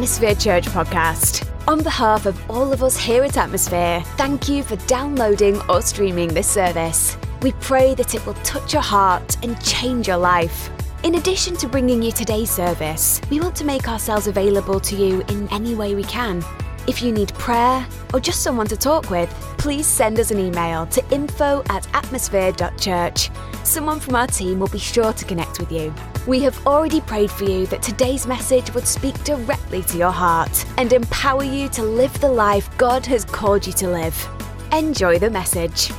Atmosphere Church podcast. On behalf of all of us here at Atmosphere, thank you for downloading or streaming this service. We pray that it will touch your heart and change your life. In addition to bringing you today's service, we want to make ourselves available to you in any way we can. If you need prayer or just someone to talk with, please send us an email to info at atmosphere.church. Someone from our team will be sure to connect with you. We have already prayed for you that today's message would speak directly to your heart and empower you to live the life God has called you to live. Enjoy the message.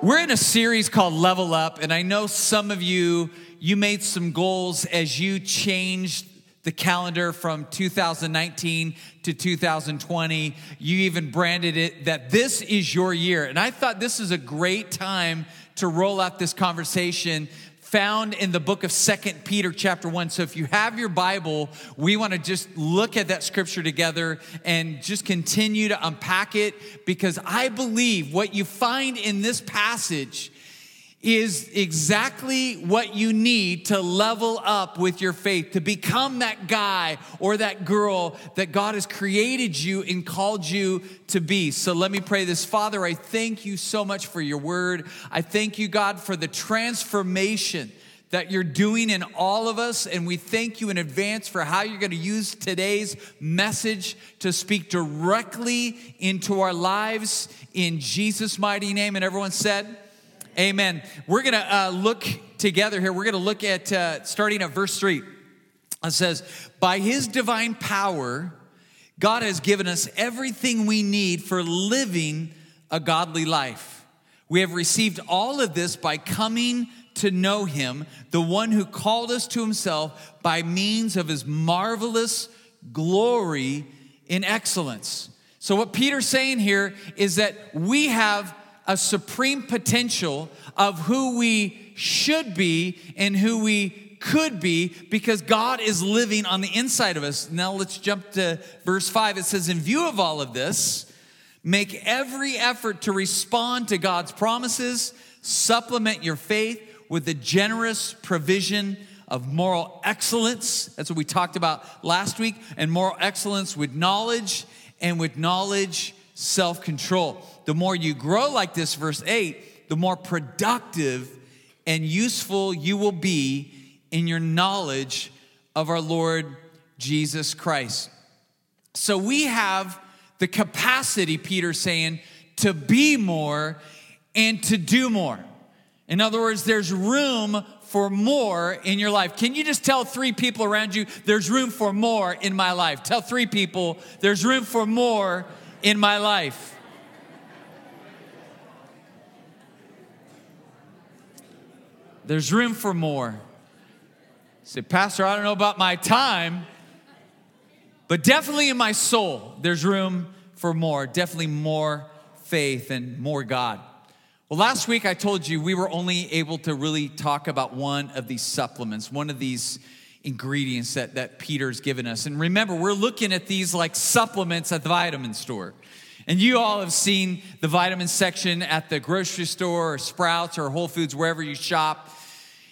We're in a series called Level Up, and I know some of you, you made some goals as you changed the calendar from 2019 to 2020. You even branded it that this is your year. And I thought this is a great time to roll out this conversation found in the book of Second Peter chapter 1. So if you have your Bible, we want to just look at that scripture together and just continue to unpack it because I believe what you find in this passage is exactly what you need to level up with your faith, to become that guy or that girl that God has created you and called you to be. So let me pray this. Father, I thank you so much for your word. I thank you, God, for the transformation that you're doing in all of us. And we thank you in advance for how you're going to use today's message to speak directly into our lives in Jesus' mighty name. And everyone said, Amen. We're going to uh, look together here. We're going to look at uh, starting at verse 3. It says, By his divine power, God has given us everything we need for living a godly life. We have received all of this by coming to know him, the one who called us to himself by means of his marvelous glory in excellence. So, what Peter's saying here is that we have a supreme potential of who we should be and who we could be because God is living on the inside of us. Now let's jump to verse 5. It says, In view of all of this, make every effort to respond to God's promises, supplement your faith with the generous provision of moral excellence. That's what we talked about last week, and moral excellence with knowledge, and with knowledge, self control. The more you grow like this, verse 8, the more productive and useful you will be in your knowledge of our Lord Jesus Christ. So we have the capacity, Peter's saying, to be more and to do more. In other words, there's room for more in your life. Can you just tell three people around you, there's room for more in my life? Tell three people, there's room for more in my life. There's room for more. Say, Pastor, I don't know about my time, but definitely in my soul, there's room for more. Definitely more faith and more God. Well, last week I told you we were only able to really talk about one of these supplements, one of these ingredients that, that Peter's given us. And remember, we're looking at these like supplements at the vitamin store. And you all have seen the vitamin section at the grocery store or Sprouts or Whole Foods, wherever you shop.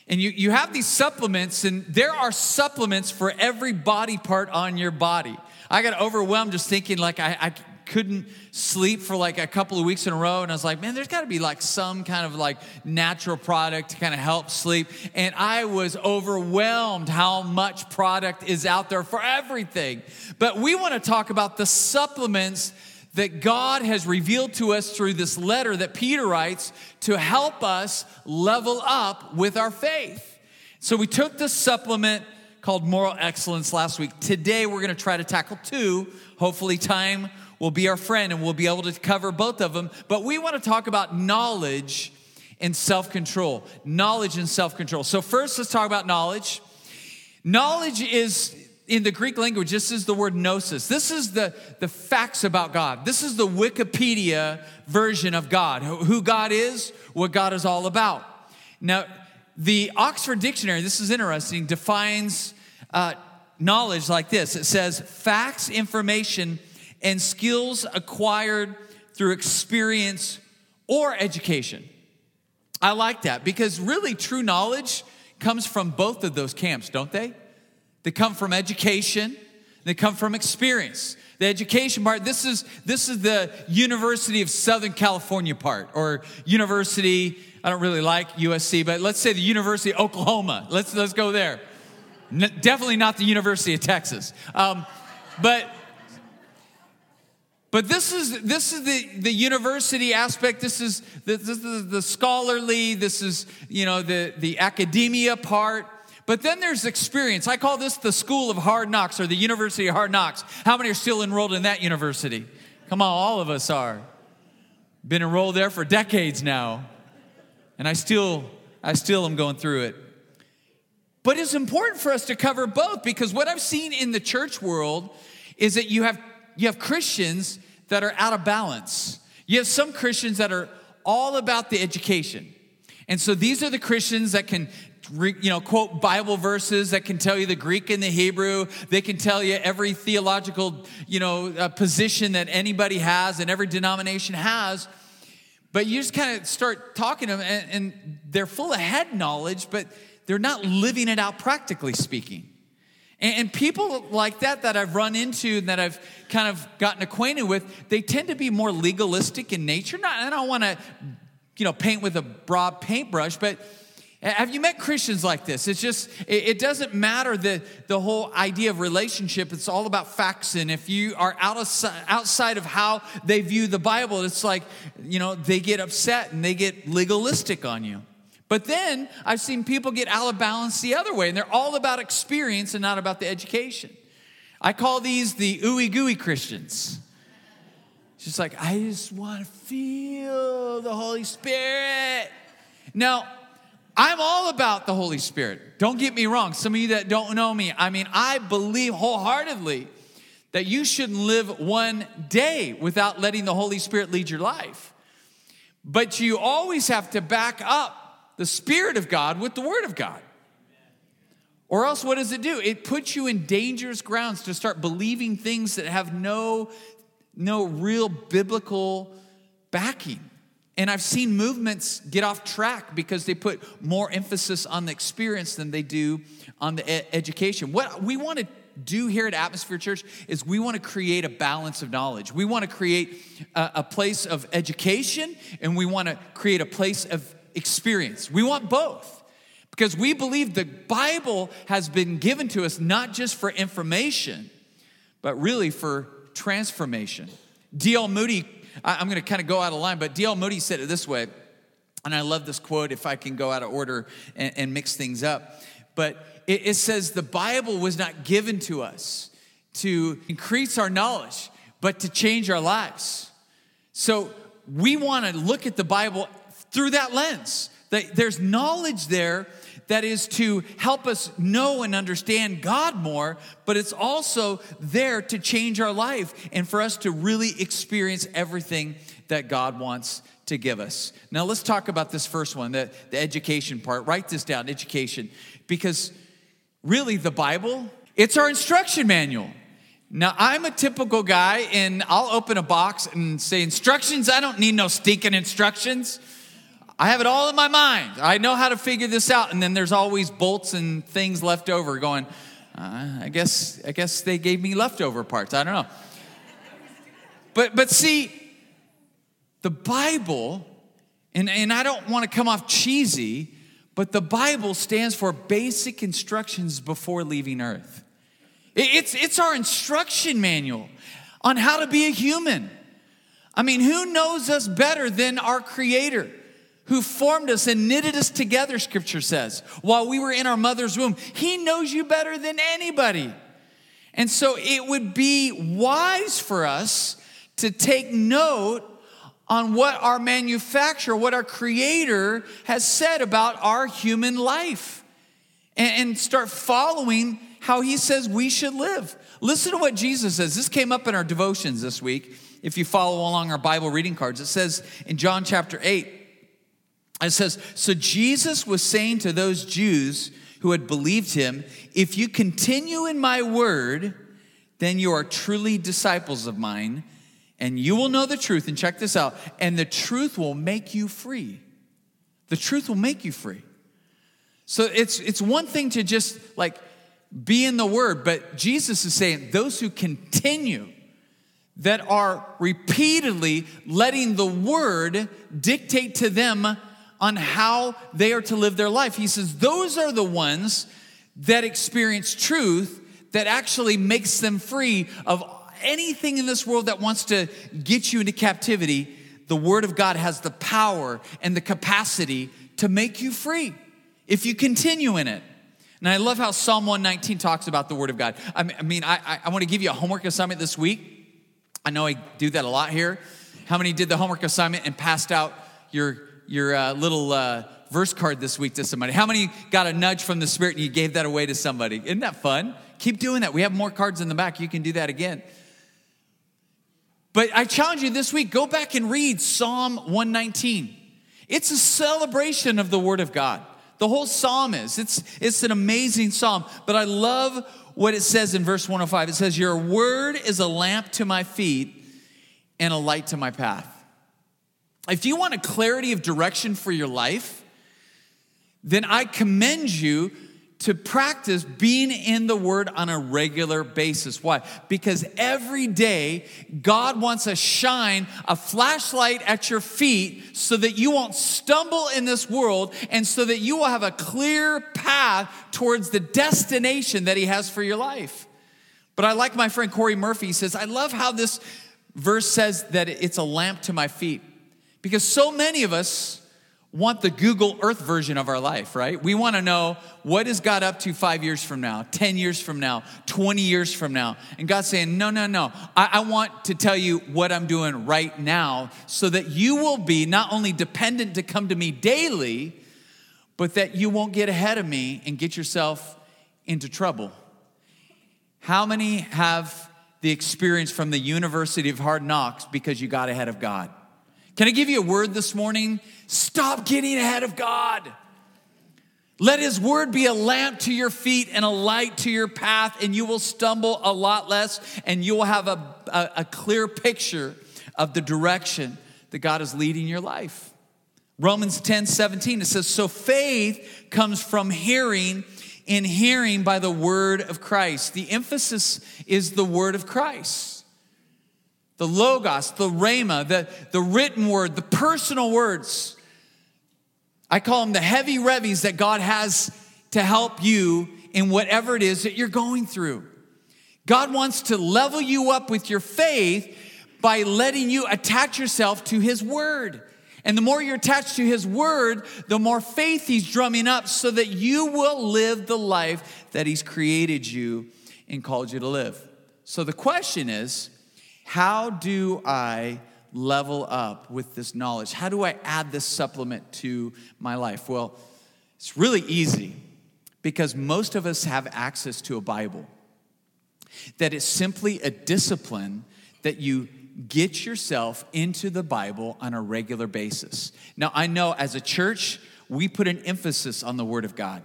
And you, you have these supplements, and there are supplements for every body part on your body. I got overwhelmed just thinking, like, I, I couldn't sleep for like a couple of weeks in a row. And I was like, man, there's got to be like some kind of like natural product to kind of help sleep. And I was overwhelmed how much product is out there for everything. But we want to talk about the supplements that God has revealed to us through this letter that Peter writes to help us level up with our faith. So we took the supplement called Moral Excellence last week. Today we're going to try to tackle two. Hopefully, time will be our friend and we'll be able to cover both of them. But we want to talk about knowledge and self control. Knowledge and self control. So, first, let's talk about knowledge. Knowledge is in the Greek language, this is the word gnosis. This is the, the facts about God. This is the Wikipedia version of God, who God is, what God is all about. Now, the Oxford Dictionary, this is interesting, defines uh, knowledge like this it says facts, information, and skills acquired through experience or education. I like that because really true knowledge comes from both of those camps, don't they? They come from education, they come from experience. The education part, this is this is the University of Southern California part, or University, I don't really like USC, but let's say the University of Oklahoma. Let's let's go there. N- definitely not the University of Texas. Um, but but this is this is the, the university aspect. This is the, this is the scholarly. This is you know the the academia part. But then there's experience. I call this the school of hard knocks or the University of Hard Knocks. How many are still enrolled in that university? Come on, all of us are. Been enrolled there for decades now. And I still I still am going through it. But it's important for us to cover both because what I've seen in the church world is that you have you have Christians that are out of balance. You have some Christians that are all about the education. And so these are the Christians that can you know quote bible verses that can tell you the greek and the hebrew they can tell you every theological you know uh, position that anybody has and every denomination has but you just kind of start talking to them and, and they're full of head knowledge but they're not living it out practically speaking and, people like that that I've run into and that I've kind of gotten acquainted with, they tend to be more legalistic in nature. Not, I don't want to, you know, paint with a broad paintbrush, but have you met Christians like this? It's just, it, doesn't matter the, the whole idea of relationship. It's all about facts. And if you are out of, outside of how they view the Bible, it's like, you know, they get upset and they get legalistic on you. But then I've seen people get out of balance the other way, and they're all about experience and not about the education. I call these the ooey gooey Christians. It's just like, I just want to feel the Holy Spirit. Now, I'm all about the Holy Spirit. Don't get me wrong. Some of you that don't know me, I mean, I believe wholeheartedly that you shouldn't live one day without letting the Holy Spirit lead your life. But you always have to back up the Spirit of God with the Word of God. Or else, what does it do? It puts you in dangerous grounds to start believing things that have no, no real biblical backing. And I've seen movements get off track because they put more emphasis on the experience than they do on the e- education. What we want to do here at Atmosphere Church is we want to create a balance of knowledge. We want to create a, a place of education and we want to create a place of experience. We want both because we believe the Bible has been given to us not just for information, but really for transformation. D.L. Moody, I'm going to kind of go out of line, but D.L. Moody said it this way, and I love this quote if I can go out of order and, and mix things up. But it, it says, The Bible was not given to us to increase our knowledge, but to change our lives. So we want to look at the Bible through that lens. There's knowledge there that is to help us know and understand God more, but it's also there to change our life and for us to really experience everything that God wants to give us. Now, let's talk about this first one, the, the education part. Write this down education, because really, the Bible, it's our instruction manual. Now, I'm a typical guy, and I'll open a box and say, Instructions? I don't need no stinking instructions. I have it all in my mind. I know how to figure this out. And then there's always bolts and things left over going, uh, I guess, I guess they gave me leftover parts. I don't know. But, but see, the Bible, and, and I don't want to come off cheesy, but the Bible stands for basic instructions before leaving earth. It's, it's our instruction manual on how to be a human. I mean, who knows us better than our Creator? Who formed us and knitted us together, scripture says, while we were in our mother's womb. He knows you better than anybody. And so it would be wise for us to take note on what our manufacturer, what our creator has said about our human life and, start following how he says we should live. Listen to what Jesus says. This came up in our devotions this week. If you follow along our Bible reading cards, it says in John chapter 8, it says, So Jesus was saying to those Jews who had believed him, If you continue in my word, then you are truly disciples of mine, and you will know the truth. And check this out and the truth will make you free. The truth will make you free. So it's, it's one thing to just like be in the word. But Jesus is saying those who continue, that are repeatedly letting the word dictate to them on how they are to live their life. He says those are the ones that experience truth that actually makes them free of anything in this world that wants to get you into captivity. The word of God has the power and the capacity to make you free if you continue in it. And I love how Psalm 119 talks about the Word of God. I mean, I, I, I want to give you a homework assignment this week. I know I do that a lot here. How many did the homework assignment and passed out your, your uh, little uh, verse card this week to somebody? How many got a nudge from the Spirit and you gave that away to somebody? Isn't that fun? Keep doing that. We have more cards in the back. You can do that again. But I challenge you this week go back and read Psalm 119. It's a celebration of the Word of God. The whole psalm is. It's, it's an amazing psalm. But I love what it says in verse 105. It says, Your word is a lamp to my feet and a light to my path. If you want a clarity of direction for your life, then I commend you to practice being in the Word on a regular basis. Why? Because every day, God wants to shine a flashlight at your feet so that you won't stumble in this world and so that you will have a clear path towards the destination that He has for your life. But I like my friend Corey Murphy. He says, I love how this verse says that it's a lamp to my feet. Because so many of us, want the Google Earth version of our life, right? We want to know what is God up to five years from now, 10 years from now, 20 years from now. And God's saying, no, no, no. I, I, want to tell you what I'm doing right now so that you will be not only dependent to come to me daily, but that you won't get ahead of me and get yourself into trouble. How many have the experience from the University of Hard Knocks because you got ahead of God? Can I give you a word this morning? Stop getting ahead of God. Let His word be a lamp to your feet and a light to your path, and you will stumble a lot less, and you will have a, a, a clear picture of the direction that God is leading your life. Romans 10 17, it says, So faith comes from hearing, in hearing by the word of Christ. The emphasis is the word of Christ the Logos, the Rhema, the, the written word, the personal words. I call them the heavy revies that God has to help you in whatever it is that you're going through. God wants to level you up with your faith by letting you attach yourself to His Word. And the more you're attached to His Word, the more faith He's drumming up so that you will live the life that He's created you and called you to live. So the question is how do I level up with this knowledge? How do I add this supplement to my life? Well, it's really easy because most of us have access to a Bible. That is simply a discipline that you get yourself into the Bible on a regular basis. Now, I know as a church, we put an emphasis on the Word of God.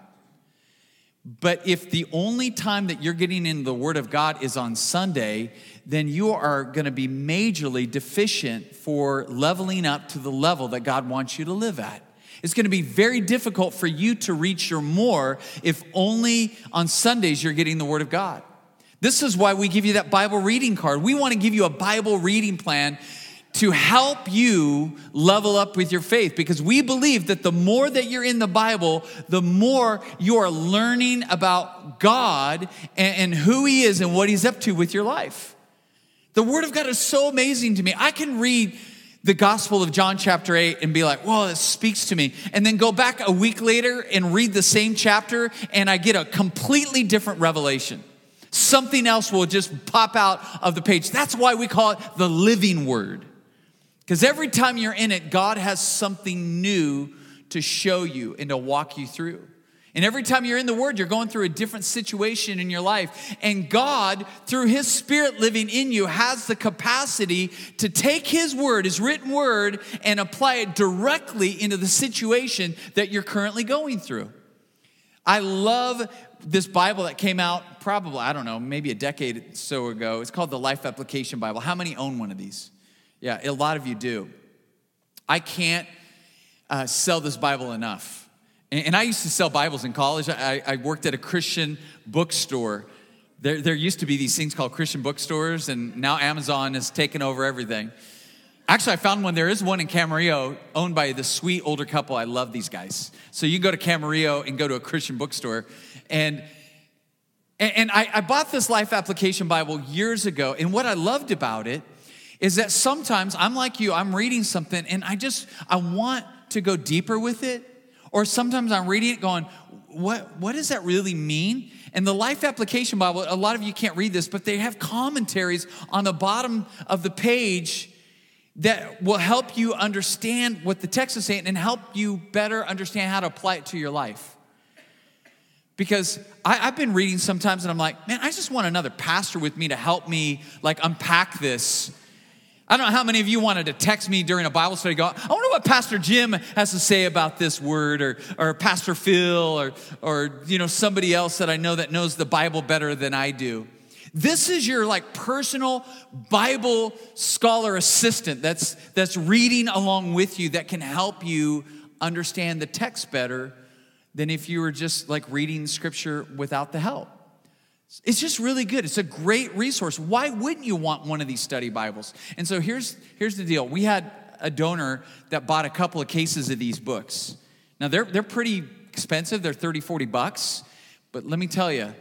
But if the only time that you're getting in the Word of God is on Sunday, then you are going to be majorly deficient for leveling up to the level that God wants you to live at. It's going to be very difficult for you to reach your more if only on Sundays you're getting the Word of God. This is why we give you that Bible reading card. We want to give you a Bible reading plan to help you level up with your faith because we believe that the more that you're in the Bible, the more you are learning about God and, and, who He is and what He's up to with your life. The Word of God is so amazing to me. I can read the Gospel of John, chapter 8, and be like, whoa, this speaks to me. And then go back a week later and read the same chapter, and I get a completely different revelation. Something else will just pop out of the page. That's why we call it the living Word. Because every time you're in it, God has something new to show you and to walk you through. And every time you're in the Word, you're going through a different situation in your life. And God, through His Spirit living in you, has the capacity to take His Word, His written Word, and apply it directly into the situation that you're currently going through. I love this Bible that came out probably, I don't know, maybe a decade or so ago. It's called the Life Application Bible. How many own one of these? Yeah, a lot of you do. I can't uh, sell this Bible enough. And, and I used to sell Bibles in college. I, I worked at a Christian bookstore. There, there used to be these things called Christian bookstores, and now Amazon has taken over everything. Actually, I found one. There is one in Camarillo owned by the sweet older couple. I love these guys. So you go to Camarillo and go to a Christian bookstore. And, and I, I bought this Life Application Bible years ago. And what I loved about it is that sometimes I'm like you, I'm reading something and I just, I want to go deeper with it. Or sometimes I'm reading it going, what, what does that really mean? And the Life Application Bible, a lot of you can't read this, but they have commentaries on the bottom of the page that will help you understand what the text is saying and help you better understand how to apply it to your life. Because I, have been reading sometimes and I'm like, man, I just want another pastor with me to help me like unpack this. I don't know how many of you wanted to text me during a Bible study, go, I wonder what Pastor Jim has to say about this word, or, or Pastor Phil, or, or you know, somebody else that I know that knows the Bible better than I do. This is your like personal Bible scholar assistant that's that's reading along with you that can help you understand the text better than if you were just like reading scripture without the help. It's just really good. It's a great resource. Why wouldn't you want one of these study Bibles? And so here's here's the deal. We had a donor that bought a couple of cases of these books. Now they're they're pretty expensive. They're 30 40 bucks. But let me tell you,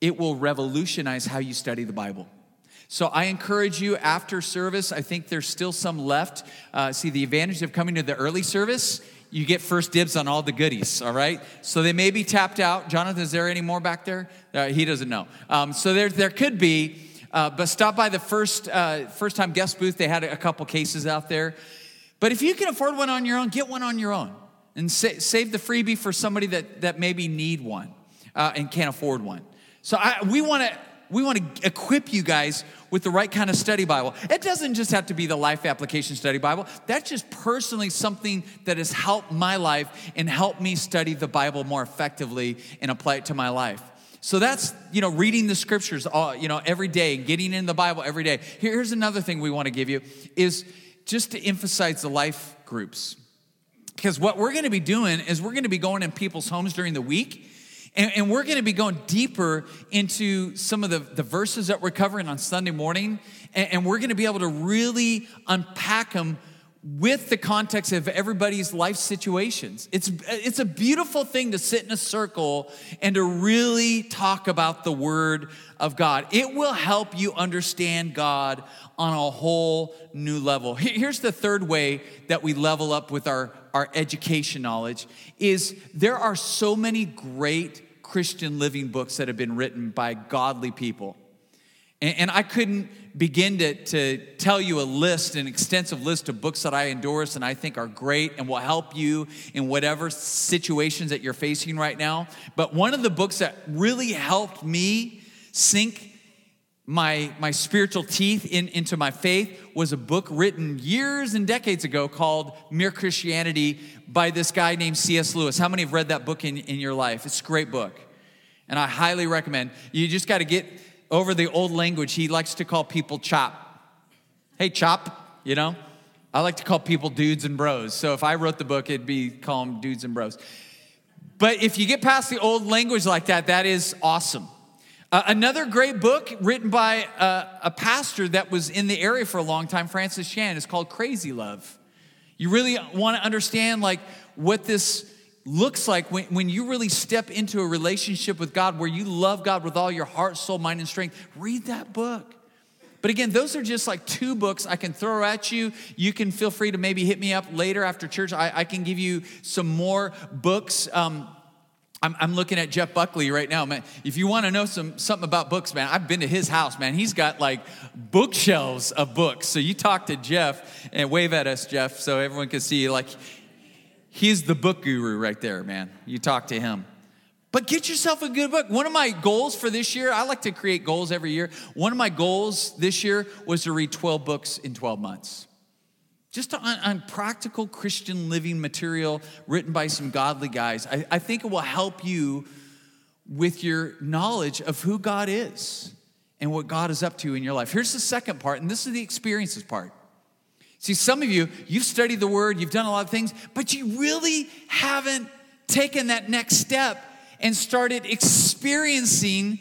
it will revolutionize how you study the Bible. So I encourage you after service, I think there's still some left. Uh, see, the advantage of coming to the early service, you get first dibs on all the goodies, all right? So they may be tapped out. Jonathan, is there any more back there? Uh, he doesn't know. Um, so there, there could be, uh, but stop by the first, uh, first time guest booth. They had a couple cases out there. But if you can afford one on your own, get one on your own and sa- save the freebie for somebody that, that maybe need one uh, and can't afford one. So I, we want to we want to equip you guys with the right kind of study Bible. It doesn't just have to be the life application study Bible. That's just personally something that has helped my life and helped me study the Bible more effectively and apply it to my life. So that's, you know, reading the scriptures, all, you know, every day, getting in the Bible every day. Here's another thing we want to give you is just to emphasize the life groups. Because what we're going to be doing is we're going to be going in people's homes during the week and, and we're going to be going deeper into some of the, the verses that we're covering on Sunday morning. And, and we're going to be able to really unpack them with the context of everybody's life situations. It's, it's a beautiful thing to sit in a circle and to really talk about the Word of God. It will help you understand God on a whole new level. Here's the third way that we level up with our, our education knowledge is there are so many great Christian living books that have been written by godly people. And, and I couldn't begin to, to tell you a list, an extensive list of books that I endorse and I think are great and will help you in whatever situations that you're facing right now. But one of the books that really helped me sink my, my spiritual teeth in, into my faith was a book written years and decades ago called Mere Christianity by this guy named C.S. Lewis. How many have read that book in, in your life? It's a great book. And I highly recommend. You just got to get over the old language. He likes to call people chop. Hey, chop, you know? I like to call people dudes and bros. So if I wrote the book, it'd be call them dudes and bros. But if you get past the old language like that, that is awesome. Uh, another great book written by uh, a pastor that was in the area for a long time, Francis Chan, is called Crazy Love. You really want to understand like what this looks like when, when you really step into a relationship with God where you love God with all your heart, soul, mind, and strength. Read that book. But again, those are just like two books I can throw at you. You can feel free to maybe hit me up later after church. I, I can give you some more books. Um, I'm, I'm, looking at Jeff Buckley right now, man. If you want to know some something about books, man, I've been to his house, man. He's got like bookshelves of books. So you talk to Jeff and wave at us, Jeff, so everyone can see. Like he's the book guru right there, man. You talk to him. But get yourself a good book. One of my goals for this year, I like to create goals every year. One of my goals this year was to read 12 books in 12 months just on, on, practical Christian living material written by some godly guys. I, I think it will help you with your knowledge of who God is and what God is up to in your life. Here's the second part, and this is the experiences part. See, some of you, you've studied the word, you've done a lot of things, but you really haven't taken that next step and started experiencing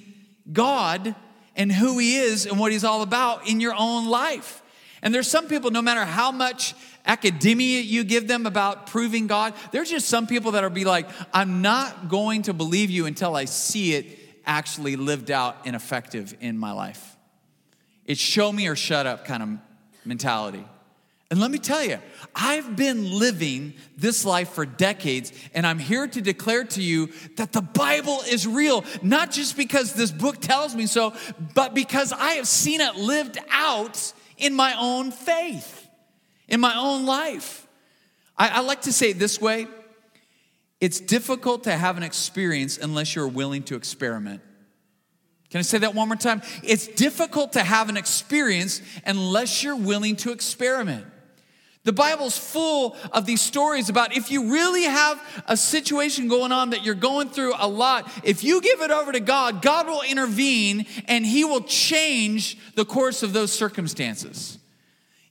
God and who He is and what He's all about in your own life. And there's some people, no matter how much academia you give them about proving God, there's just some people that'll be like, I'm not going to believe you until I see it actually lived out and effective in my life. It's show me or shut up kind of mentality. And let me tell you, I've been living this life for decades, and I'm here to declare to you that the Bible is real, not just because this book tells me so, but because I have seen it lived out in my own faith, in my own life. I, I like to say it this way it's difficult to have an experience unless you're willing to experiment. Can I say that one more time? It's difficult to have an experience unless you're willing to experiment. The Bible's full of these stories about if you really have a situation going on that you're going through a lot, if you give it over to God, God will intervene and He will change the course of those circumstances.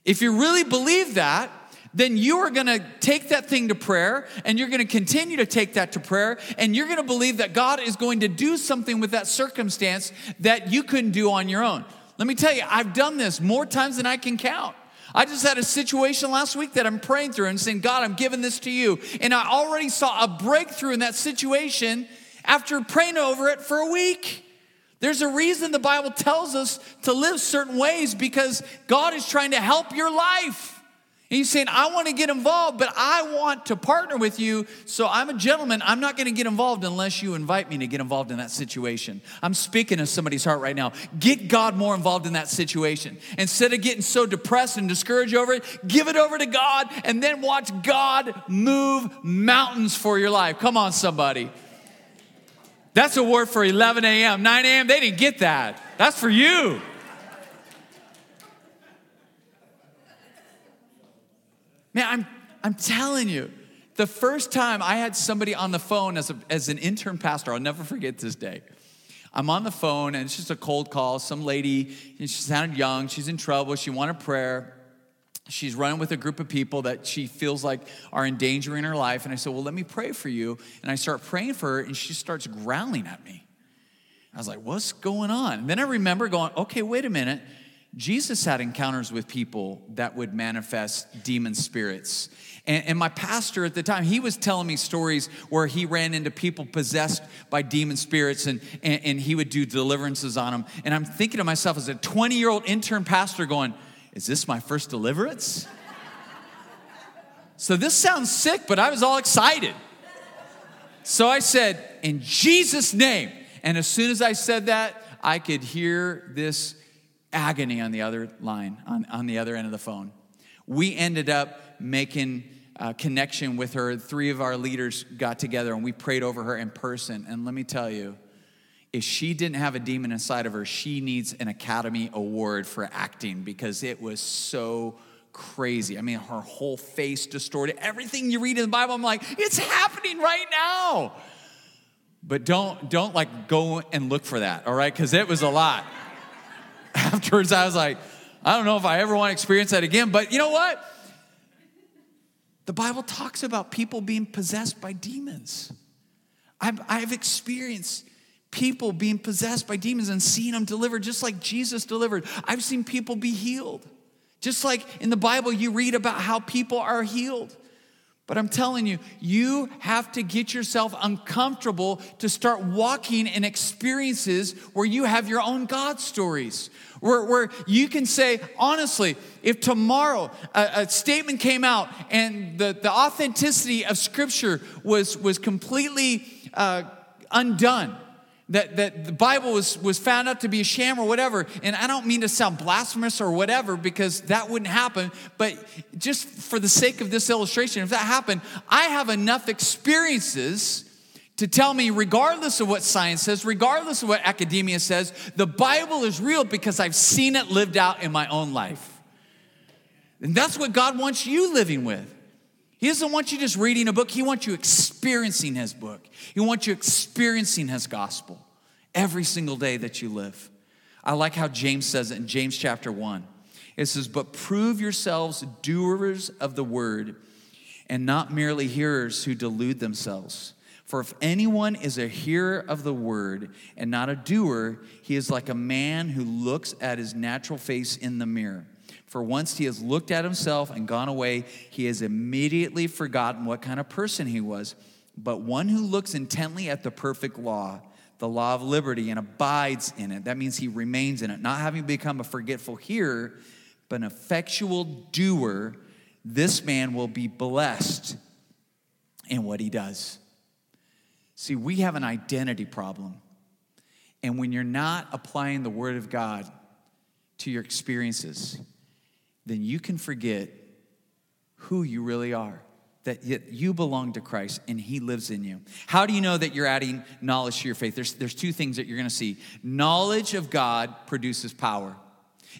If you really believe that, then you are going to take that thing to prayer and you're going to continue to take that to prayer and you're going to believe that God is going to do something with that circumstance that you couldn't do on your own. Let me tell you, I've done this more times than I can count. I just had a situation last week that I'm praying through and saying, God, I'm giving this to you. And I already saw a breakthrough in that situation after praying over it for a week. There's a reason the Bible tells us to live certain ways because God is trying to help your life. He's saying, I want to get involved, but I want to partner with you. So I'm a gentleman. I'm not going to get involved unless you invite me to get involved in that situation. I'm speaking to somebody's heart right now. Get God more involved in that situation. Instead of getting so depressed and discouraged over it, give it over to God and then watch God move mountains for your life. Come on, somebody. That's a word for 11 a.m., 9 a.m. They didn't get that. That's for you. Man, I'm, I'm telling you, the first time I had somebody on the phone as, a, as an intern pastor, I'll never forget this day. I'm on the phone and it's just a cold call. Some lady, she sounded young, she's in trouble, she wanted prayer. She's running with a group of people that she feels like are endangering her life. And I said, Well, let me pray for you. And I start praying for her, and she starts growling at me. I was like, What's going on? And then I remember going, Okay, wait a minute. Jesus had encounters with people that would manifest demon spirits. And, and, my pastor at the time, he was telling me stories where he ran into people possessed by demon spirits and, and, and he would do deliverances on them. And I'm thinking to myself as a 20 year old intern pastor, going, Is this my first deliverance? so this sounds sick, but I was all excited. So I said, In Jesus' name. And as soon as I said that, I could hear this agony on the other line, on, on the other end of the phone. We ended up making a connection with her. Three of our leaders got together and we prayed over her in person. And let me tell you, if she didn't have a demon inside of her, she needs an Academy Award for acting because it was so crazy. I mean, her whole face distorted. Everything you read in the Bible, I'm like, it's happening right now. But don't don't like go and look for that, all right? Because it was a lot. Afterwards, I was like, I don't know if I ever want to experience that again. But you know what? The Bible talks about people being possessed by demons. I've, I've experienced people being possessed by demons and seeing them delivered just like Jesus delivered. I've seen people be healed. Just like in the Bible, you read about how people are healed. But I'm telling you, you have to get yourself uncomfortable to start walking in experiences where you have your own God stories. Where, where you can say, honestly, if tomorrow a, a statement came out and the, the authenticity of Scripture was, was completely uh, undone, that, that the Bible was, was found out to be a sham or whatever. And I don't mean to sound blasphemous or whatever because that wouldn't happen, but just for the sake of this illustration, if that happened, I have enough experiences to tell me, regardless of what science says, regardless of what academia says, the Bible is real because I've seen it lived out in my own life. And that's what God wants you living with. He doesn't want you just reading a book, He wants you experiencing His book. He wants you experiencing His gospel every single day that you live. I like how James says it in James chapter 1. It says, But prove yourselves doers of the word and not merely hearers who delude themselves. For if anyone is a hearer of the word and not a doer, he is like a man who looks at his natural face in the mirror. For once he has looked at himself and gone away, he has immediately forgotten what kind of person he was. But one who looks intently at the perfect law, the law of liberty, and abides in it, that means he remains in it, not having become a forgetful hearer, but an effectual doer, this man will be blessed in what he does. See, we have an identity problem. And when you're not applying the Word of God to your experiences, then you can forget who you really are. That you belong to Christ and He lives in you. How do you know that you're adding knowledge to your faith? There's, there's two things that you're gonna see. Knowledge of God produces power.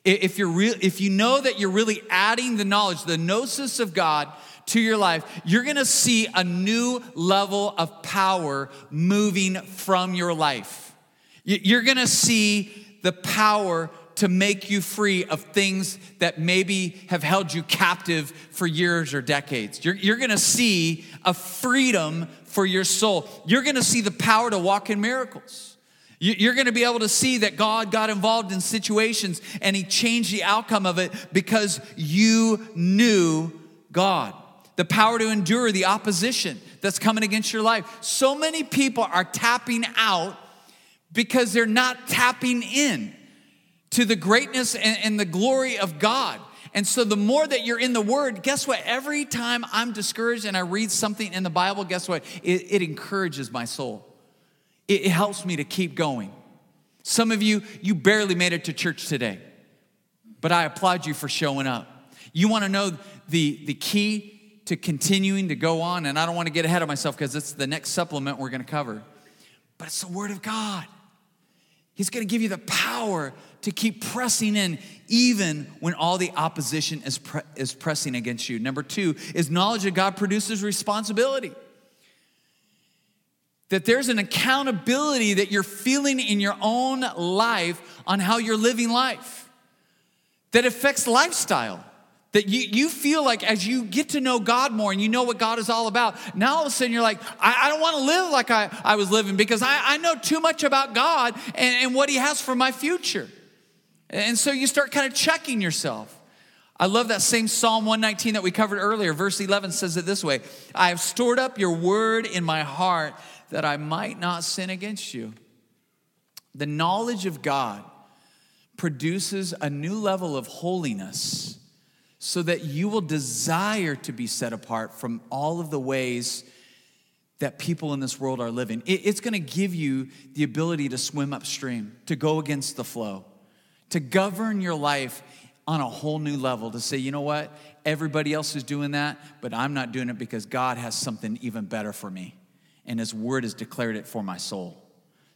If, you're real, if you know that you're really adding the knowledge, the gnosis of God to your life, you're gonna see a new level of power moving from your life. You're gonna see the power to make you free of things that maybe have held you captive for years or decades. You're, you're gonna see a freedom for your soul. You're gonna see the power to walk in miracles. You're going to be able to see that God got involved in situations and He changed the outcome of it because you knew God the power to endure the opposition that's coming against your life. So many people are tapping out because they're not tapping in to the greatness and, and, the glory of God. And so, the more that you're in the Word, guess what? Every time I'm discouraged and I read something in the Bible, guess what? It, it encourages my soul, it, it helps me to keep going. Some of you, you barely made it to church today, but I applaud you for showing up. You wanna know the, the key to continuing to go on, and I don't want to get ahead of myself because it's the next supplement we're going to cover. But it's the Word of God. He's going to give you the power to keep pressing in even when all the opposition is, pre- is pressing against you. Number two is knowledge of God produces responsibility. That there's an accountability that you're feeling in your own life on how you're living life that affects lifestyle. That you, you feel like as you get to know God more and you know what God is all about, now all of a sudden you're like, I, I don't want to live like I, I was living because I, I know too much about God and, and what He has for my future. And so you start kind of checking yourself. I love that same Psalm 119 that we covered earlier. Verse 11 says it this way I have stored up your word in my heart that I might not sin against you. The knowledge of God produces a new level of holiness so that you will desire to be set apart from all of the ways that people in this world are living. It's to give you the ability to swim upstream, to go against the flow, to govern your life on a whole new level, to say, you know what? Everybody else is doing that, but I'm not doing it because God has something even better for me. And His Word has declared it for my soul.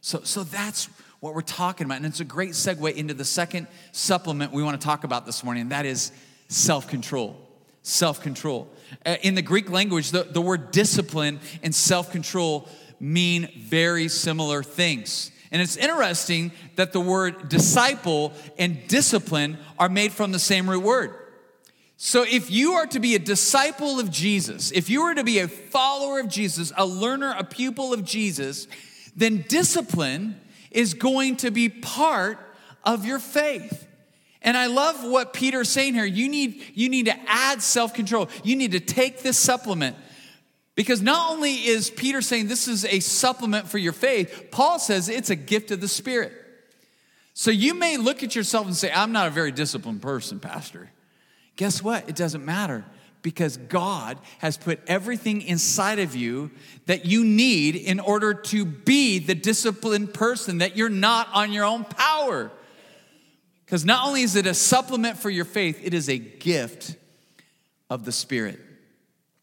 So, so that's what we're talking about. And it's a great segue into the second supplement we want to talk about this morning, and that is self control. Self control. Uh, in the Greek language, the, the word discipline and self control mean very similar things. And it's interesting that the word disciple and discipline are made from the same root word. So, if you are to be a disciple of Jesus, if you are to be a follower of Jesus, a learner, a pupil of Jesus, then discipline is going to be part of your faith. And I love what Peter's saying here. You need, you need to add self control. You need to take this supplement. Because not only is Peter saying this is a supplement for your faith, Paul says it's a gift of the Spirit. So you may look at yourself and say, I'm not a very disciplined person, Pastor. Guess what? It doesn't matter because God has put everything inside of you that you need in order to be the disciplined person that you're not on your own power. Because not only is it a supplement for your faith, it is a gift of the Spirit.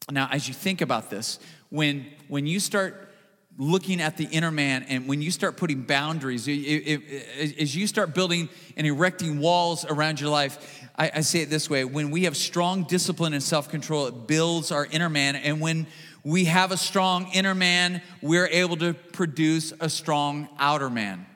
Now, as you think about this, when, when you start looking at the inner man and when you start putting boundaries, it, it, it, as you start building and erecting walls around your life, I, I say it this way when we have strong discipline and self control, it builds our inner man. And when we have a strong inner man, we're able to produce a strong outer man.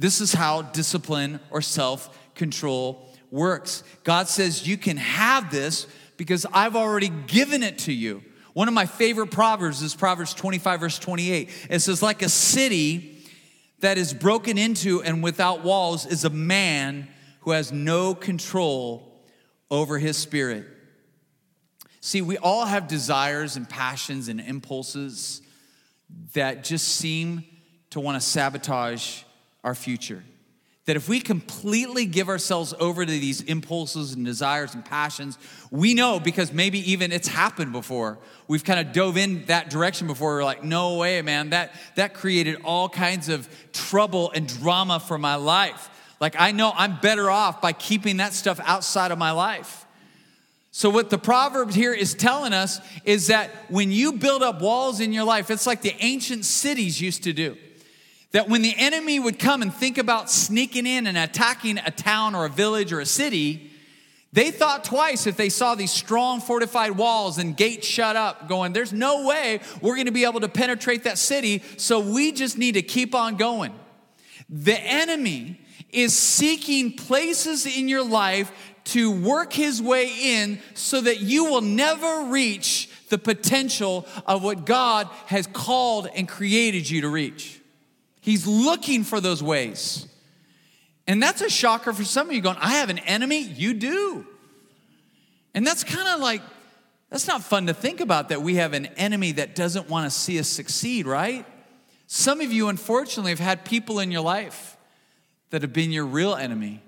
This is how discipline or self control works. God says, You can have this because I've already given it to you. One of my favorite proverbs is Proverbs 25, verse 28. It says, Like a city that is broken into and without walls is a man who has no control over his spirit. See, we all have desires and passions and impulses that just seem to want to sabotage our future. That if we completely give ourselves over to these impulses and desires and passions, we know because maybe even it's happened before. We've kind of dove in that direction before. We're like, no way, man. That, that created all kinds of trouble and drama for my life. Like, I know I'm better off by keeping that stuff outside of my life. So, what the proverb here is telling us is that when you build up walls in your life, it's like the ancient cities used to do. That when the enemy would come and think about sneaking in and attacking a town or a village or a city, they thought twice if they saw these strong fortified walls and gates shut up, going, There's no way we're gonna be able to penetrate that city, so we just need to keep on going. The enemy is seeking places in your life to work his way in so that you will never reach the potential of what God has called and created you to reach. He's looking for those ways. And that's a shocker for some of you going, I have an enemy? You do. And that's kind of like, that's not fun to think about that we have an enemy that doesn't want to see us succeed, right? Some of you, unfortunately, have had people in your life that have been your real enemy.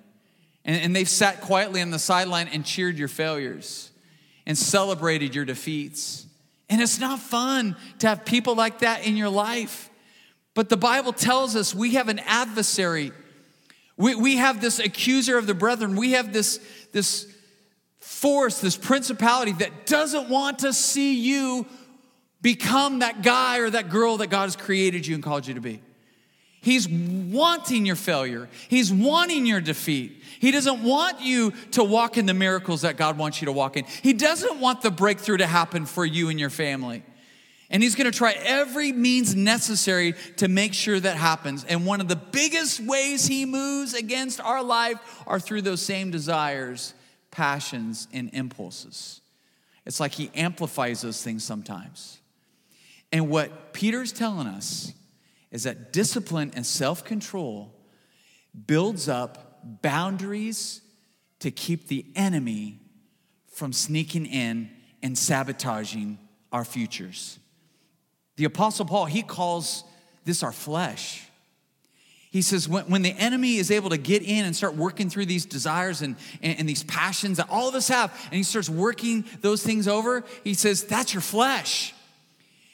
And, and they've sat quietly on the sideline and cheered your failures and celebrated your defeats. And it's not fun to have people like that in your life. But the Bible tells us we have an adversary. We, we have this accuser of the brethren. We have this, this force, this principality that doesn't want to see you become that guy or that girl that God has created you and called you to be. He's wanting your failure. He's wanting your defeat. He doesn't want you to walk in the miracles that God wants you to walk in. He doesn't want the breakthrough to happen for you and your family. And he's gonna try every means necessary to make sure that happens. And one of the biggest ways he moves against our life are through those same desires, passions, and impulses. It's like he amplifies those things sometimes. And what Peter's telling us is that discipline and self control builds up boundaries to keep the enemy from sneaking in and sabotaging our futures. The Apostle Paul, he calls this our flesh. He says, when, when the enemy is able to get in and start working through these desires and, and, and, these passions that all of us have, and he starts working those things over, he says, that's your flesh.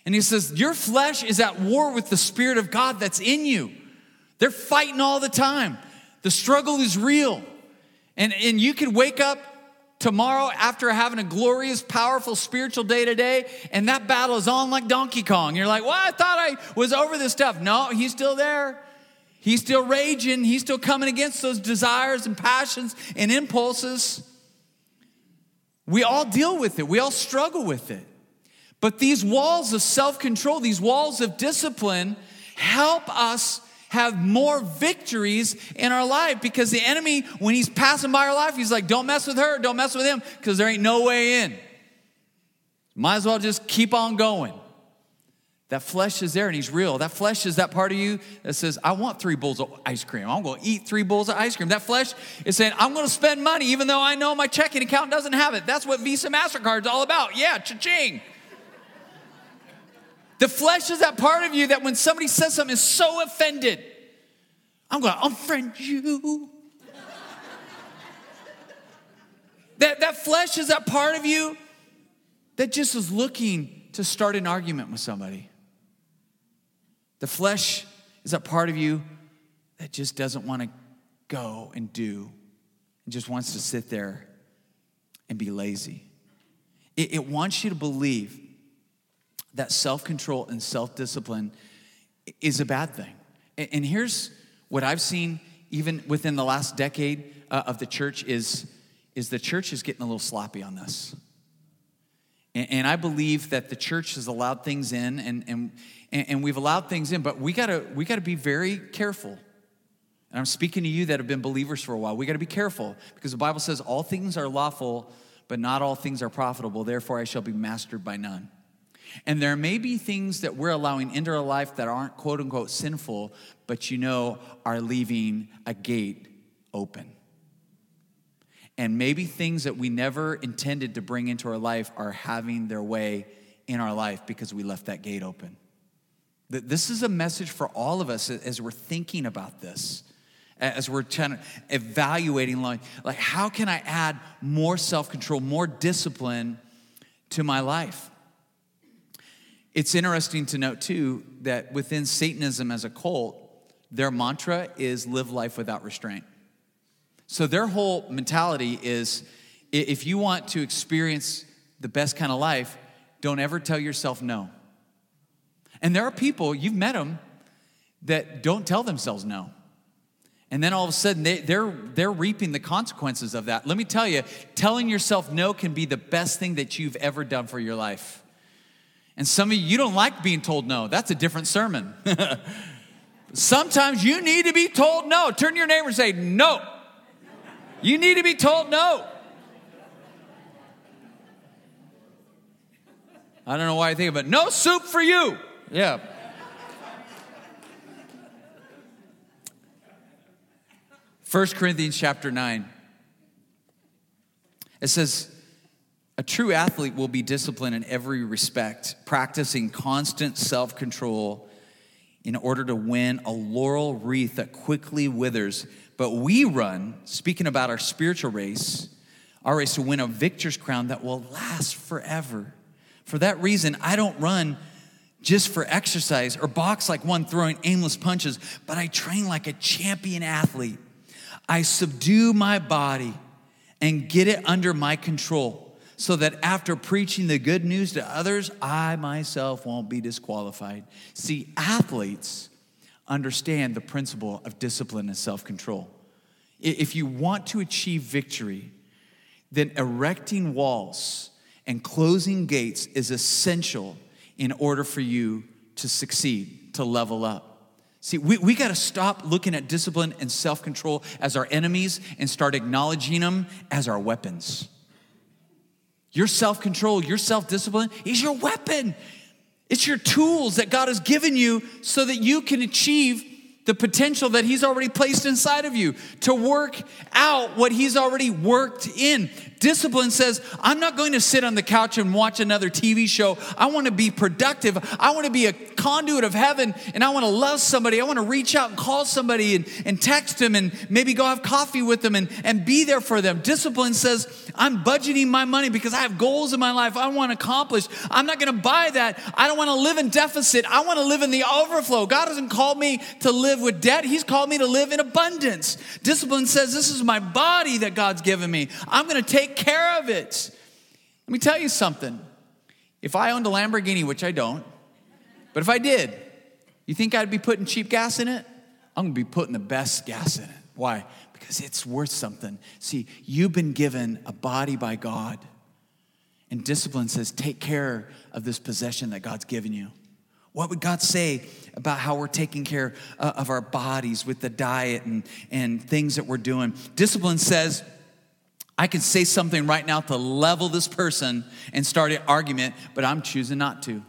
And he says, Your flesh is at war with the Spirit of God that's in you. They're fighting all the time. The struggle is real. And, and you could wake up tomorrow after having a glorious, powerful spiritual day today, and that battle is on like Donkey Kong. You're like, well, I thought I was over this stuff. No, he's still there. He's still raging. He's still coming against those desires and passions and impulses. We all deal with it, we all struggle with it. But these walls of self control, these walls of discipline, help us have more victories in our life because the enemy, when he's passing by our life, he's like, don't mess with her, don't mess with him, because there ain't no way in. Might as well just keep on going. That flesh is there and he's real. That flesh is that part of you that says, I want three bowls of ice cream. I'm to eat three bowls of ice cream. That flesh is saying, I'm to spend money even though I know my checking account doesn't have it. That's what Visa MasterCard's all about. Yeah, cha-ching. The flesh is that part of you that when somebody says something is so offended, I'm going to unfriend you. that, that flesh is that part of you that just is looking to start an argument with somebody. The flesh is that part of you that just doesn't want to go and do and just wants to sit there and be lazy. It, it wants you to believe that self control and self discipline is a bad thing. And here's what I've seen even within the last decade uh, of the church is, is the church is getting a little sloppy on this. And, and I believe that the church has allowed things in and, and, and we've allowed things in, but we gotta, we gotta be very careful. And I'm speaking to you that have been believers for a while. We gotta be careful because the Bible says all things are lawful, but not all things are profitable. Therefore, I shall be mastered by none. And there may be things that we're allowing into our life that aren't quote unquote sinful, but you know are leaving a gate open. And maybe things that we never intended to bring into our life are having their way in our life because we left that gate open. This is a message for all of us as we're thinking about this, as we're trying to evaluating life. Like, how can I add more self control, more discipline to my life? It's interesting to note, too, that within Satanism as a cult, their mantra is live life without restraint. So their whole mentality is if you want to experience the best kind of life, don't ever tell yourself no. And there are people, you've met them, that don't tell themselves no. And then all of a sudden, they, they're, they're reaping the consequences of that. Let me tell you, telling yourself no can be the best thing that you've ever done for your life. And some of you, you don't like being told no. That's a different sermon. Sometimes you need to be told no. Turn to your neighbor and say, no. You need to be told no. I don't know why I think of it. No soup for you. Yeah. First Corinthians chapter 9. It says, a true athlete will be disciplined in every respect, practicing constant self control in order to win a laurel wreath that quickly withers, but we run, speaking about our spiritual race, our race to win a victor's crown that will last forever. For that reason, I don't run just for exercise or box like one throwing aimless punches, but I train like a champion athlete. I subdue my body and get it under my control so that after preaching the good news to others, I myself won't be disqualified. See, athletes understand the principle of discipline and self control. If you want to achieve victory, then erecting walls and closing gates is essential in order for you to succeed, to level up. See, we, we got to stop looking at discipline and self control as our enemies and start acknowledging them as our weapons. Your self control, your self discipline is your weapon. It's your tools that God has given you so that you can achieve the potential that He's already placed inside of you to work out what He's already worked in. Discipline says, I'm not going to sit on the couch and watch another TV show. I want to be productive. I want to be a conduit of heaven and I want to love somebody. I want to reach out and call somebody and, and text them and maybe go have coffee with them and, and be there for them. Discipline says, I'm budgeting my money because I have goals in my life I want to accomplish. I'm not going to buy that. I don't want to live in deficit. I want to live in the overflow. God hasn't called me to live with debt, He's called me to live in abundance. Discipline says, This is my body that God's given me. I'm going to take care of it. Let me tell you something. If I owned a Lamborghini, which I don't, but if I did, you think I'd be putting cheap gas in it? I'm gonna be putting the best gas in it. Why? Because it's worth something. See, you've been given a body by God, and discipline says, take care of this possession that God's given you. What would God say about how we're taking care uh, of our bodies with the diet and, and things that we're doing? Discipline says, I can say something right now to level this person and start an argument, but I'm choosing not to.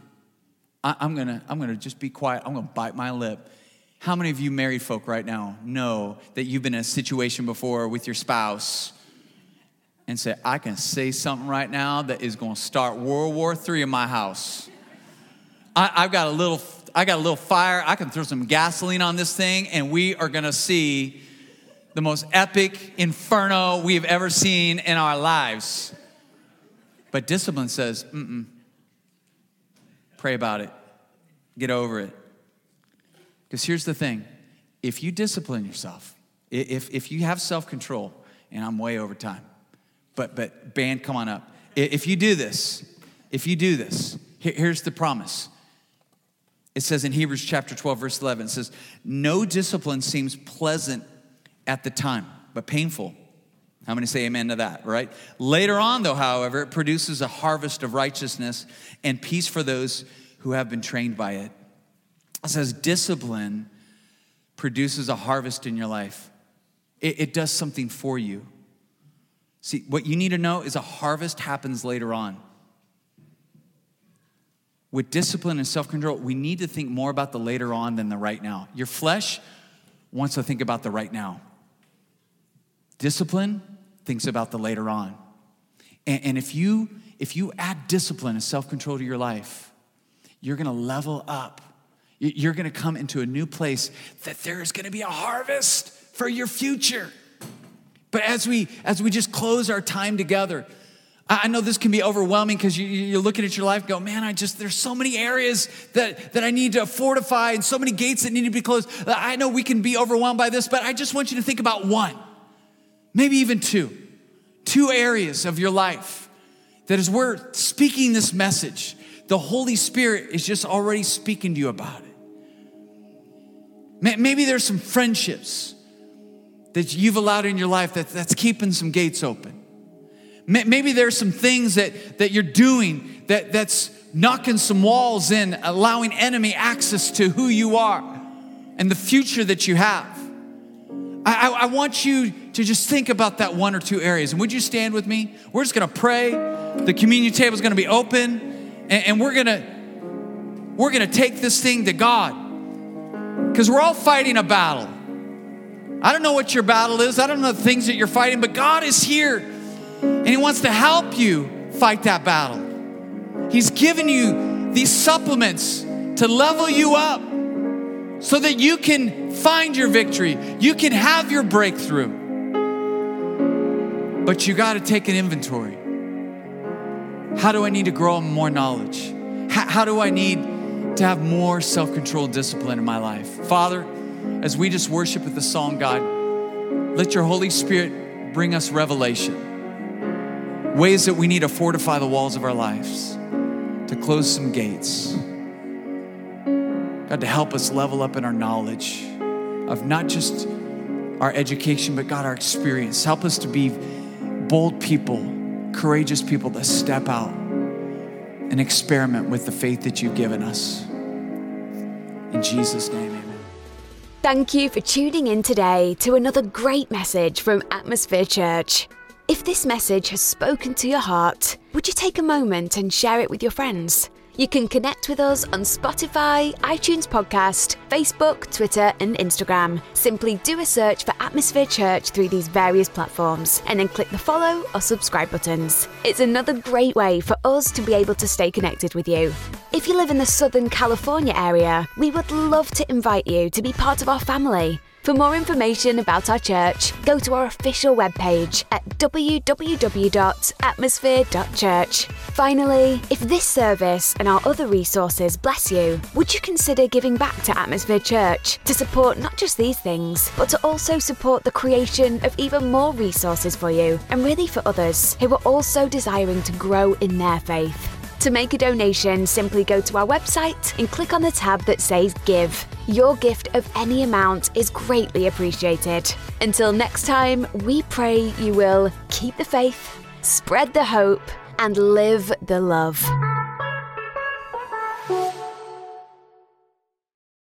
I, am gonna, I'm gonna just be quiet. I'm gonna bite my lip. How many of you married folk right now know that you've been in a situation before with your spouse and say, I can say something right now that is gonna start World War III in my house? I, I've got a little, I got a little fire. I can throw some gasoline on this thing, and we are gonna see the most epic inferno we've ever seen in our lives. But discipline says, mm Pray about it, get over it. Because here's the thing if you discipline yourself, if, if you have self control, and I'm way over time, but, but band, come on up. If you do this, if you do this, here's the promise. It says in Hebrews chapter 12, verse 11, it says, No discipline seems pleasant at the time, but painful. How many say amen to that, right? Later on, though, however, it produces a harvest of righteousness and peace for those who have been trained by it. It says discipline produces a harvest in your life, it, it does something for you. See, what you need to know is a harvest happens later on. With discipline and self control, we need to think more about the later on than the right now. Your flesh wants to think about the right now. Discipline thinks about the later on. And, and if you if you add discipline and self-control to your life, you're gonna level up. You're gonna come into a new place that there is gonna be a harvest for your future. But as we as we just close our time together, I know this can be overwhelming because you, are looking at your life, go, man, I just, there's so many areas that, that I need to fortify and so many gates that need to be closed. Uh, I know we can be overwhelmed by this, but I just want you to think about one, maybe even two, two areas of your life that as we're speaking this message, the Holy Spirit is just already speaking to you about it. Maybe there's some friendships that you've allowed in your life that, that's keeping some gates open. Maybe there's some things that, that you're doing that, that's knocking some walls in, allowing enemy access to who you are and the future that you have. I, I, want you to just think about that one or two areas. And would you stand with me? We're just gonna pray. The communion table is gonna be open, and, and we're gonna we're gonna take this thing to God. Because we're all fighting a battle. I don't know what your battle is, I don't know the things that you're fighting, but God is here and He wants to help you fight that battle. He's given you these supplements to level you up so that you can find your victory, you can have your breakthrough. But you got to take an inventory. How do I need to grow in more knowledge? How, how do I need to have more self control discipline in my life? Father, as we just worship with the song, God, let your Holy Spirit bring us revelation ways that we need to fortify the walls of our lives, to close some gates. God, to help us level up in our knowledge of not just our education, but God, our experience. Help us to be bold people, courageous people to step out and experiment with the faith that you've given us. In Jesus' name, amen. Thank you for tuning in today to another great message from Atmosphere Church. If this message has spoken to your heart, would you take a moment and share it with your friends? You can connect with us on Spotify, iTunes Podcast, Facebook, Twitter, and Instagram. Simply do a search for Atmosphere Church through these various platforms and then click the follow or subscribe buttons. It's another great way for us to be able to stay connected with you. If you live in the Southern California area, we would love to invite you to be part of our family. For more information about our church, go to our official webpage at www.atmosphere.church. Finally, if this service and our other resources bless you, would you consider giving back to Atmosphere Church to support not just these things, but to also support the creation of even more resources for you and really for others who are also desiring to grow in their faith? To make a donation, simply go to our website and click on the tab that says Give. Your gift of any amount is greatly appreciated. Until next time, we pray you will keep the faith, spread the hope, and live the love.